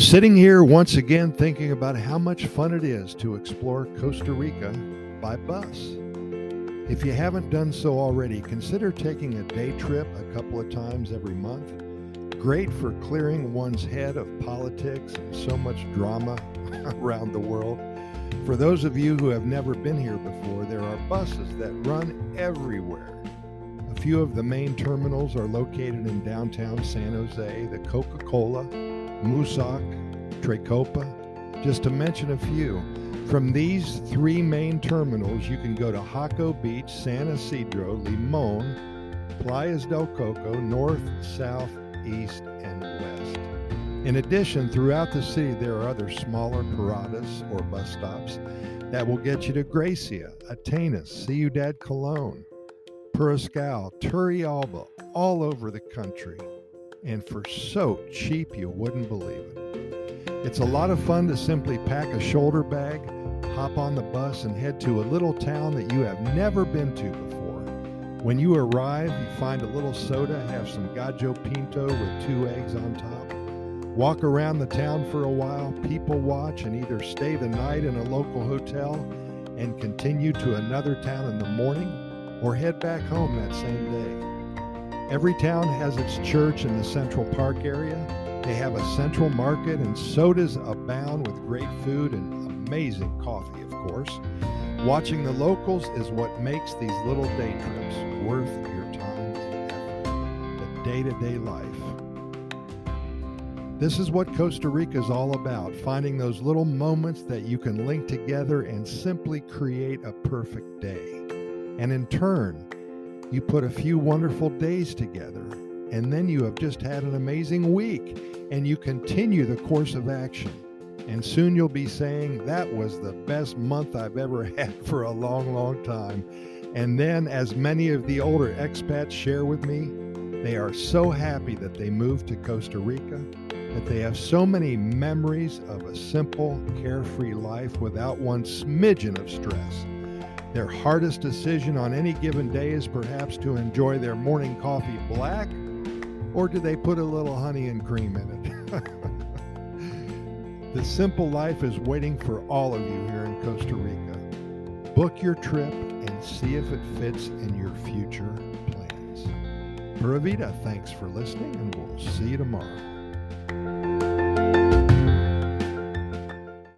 Sitting here once again thinking about how much fun it is to explore Costa Rica by bus. If you haven't done so already, consider taking a day trip a couple of times every month. Great for clearing one's head of politics and so much drama around the world. For those of you who have never been here before, there are buses that run everywhere. A few of the main terminals are located in downtown San Jose, the Coca Cola, Musoc, Tracopa, just to mention a few. From these three main terminals, you can go to Jaco Beach, San Isidro, Limon, Playas del Coco, north, south, east, and west. In addition, throughout the city, there are other smaller paradas or bus stops that will get you to Grecia, Atenas, Ciudad Colon, Puriscal, Turrialba, all over the country, and for so cheap you wouldn't believe it. It's a lot of fun to simply pack a shoulder bag, hop on the bus, and head to a little town that you have never been to before. When you arrive, you find a little soda, have some gallo pinto with two eggs on top. Walk around the town for a while, people watch, and either stay the night in a local hotel and continue to another town in the morning or head back home that same day. Every town has its church in the Central Park area. They have a central market, and sodas abound with great food and amazing coffee, of course. Watching the locals is what makes these little day trips worth your time and effort. The day to day life. This is what Costa Rica is all about finding those little moments that you can link together and simply create a perfect day. And in turn, you put a few wonderful days together, and then you have just had an amazing week, and you continue the course of action. And soon you'll be saying, That was the best month I've ever had for a long, long time. And then, as many of the older expats share with me, they are so happy that they moved to Costa Rica, that they have so many memories of a simple, carefree life without one smidgen of stress. Their hardest decision on any given day is perhaps to enjoy their morning coffee black, or do they put a little honey and cream in it? the simple life is waiting for all of you here in Costa Rica. Book your trip and see if it fits in your future plans. Pura Vida, thanks for listening, and we'll see you tomorrow.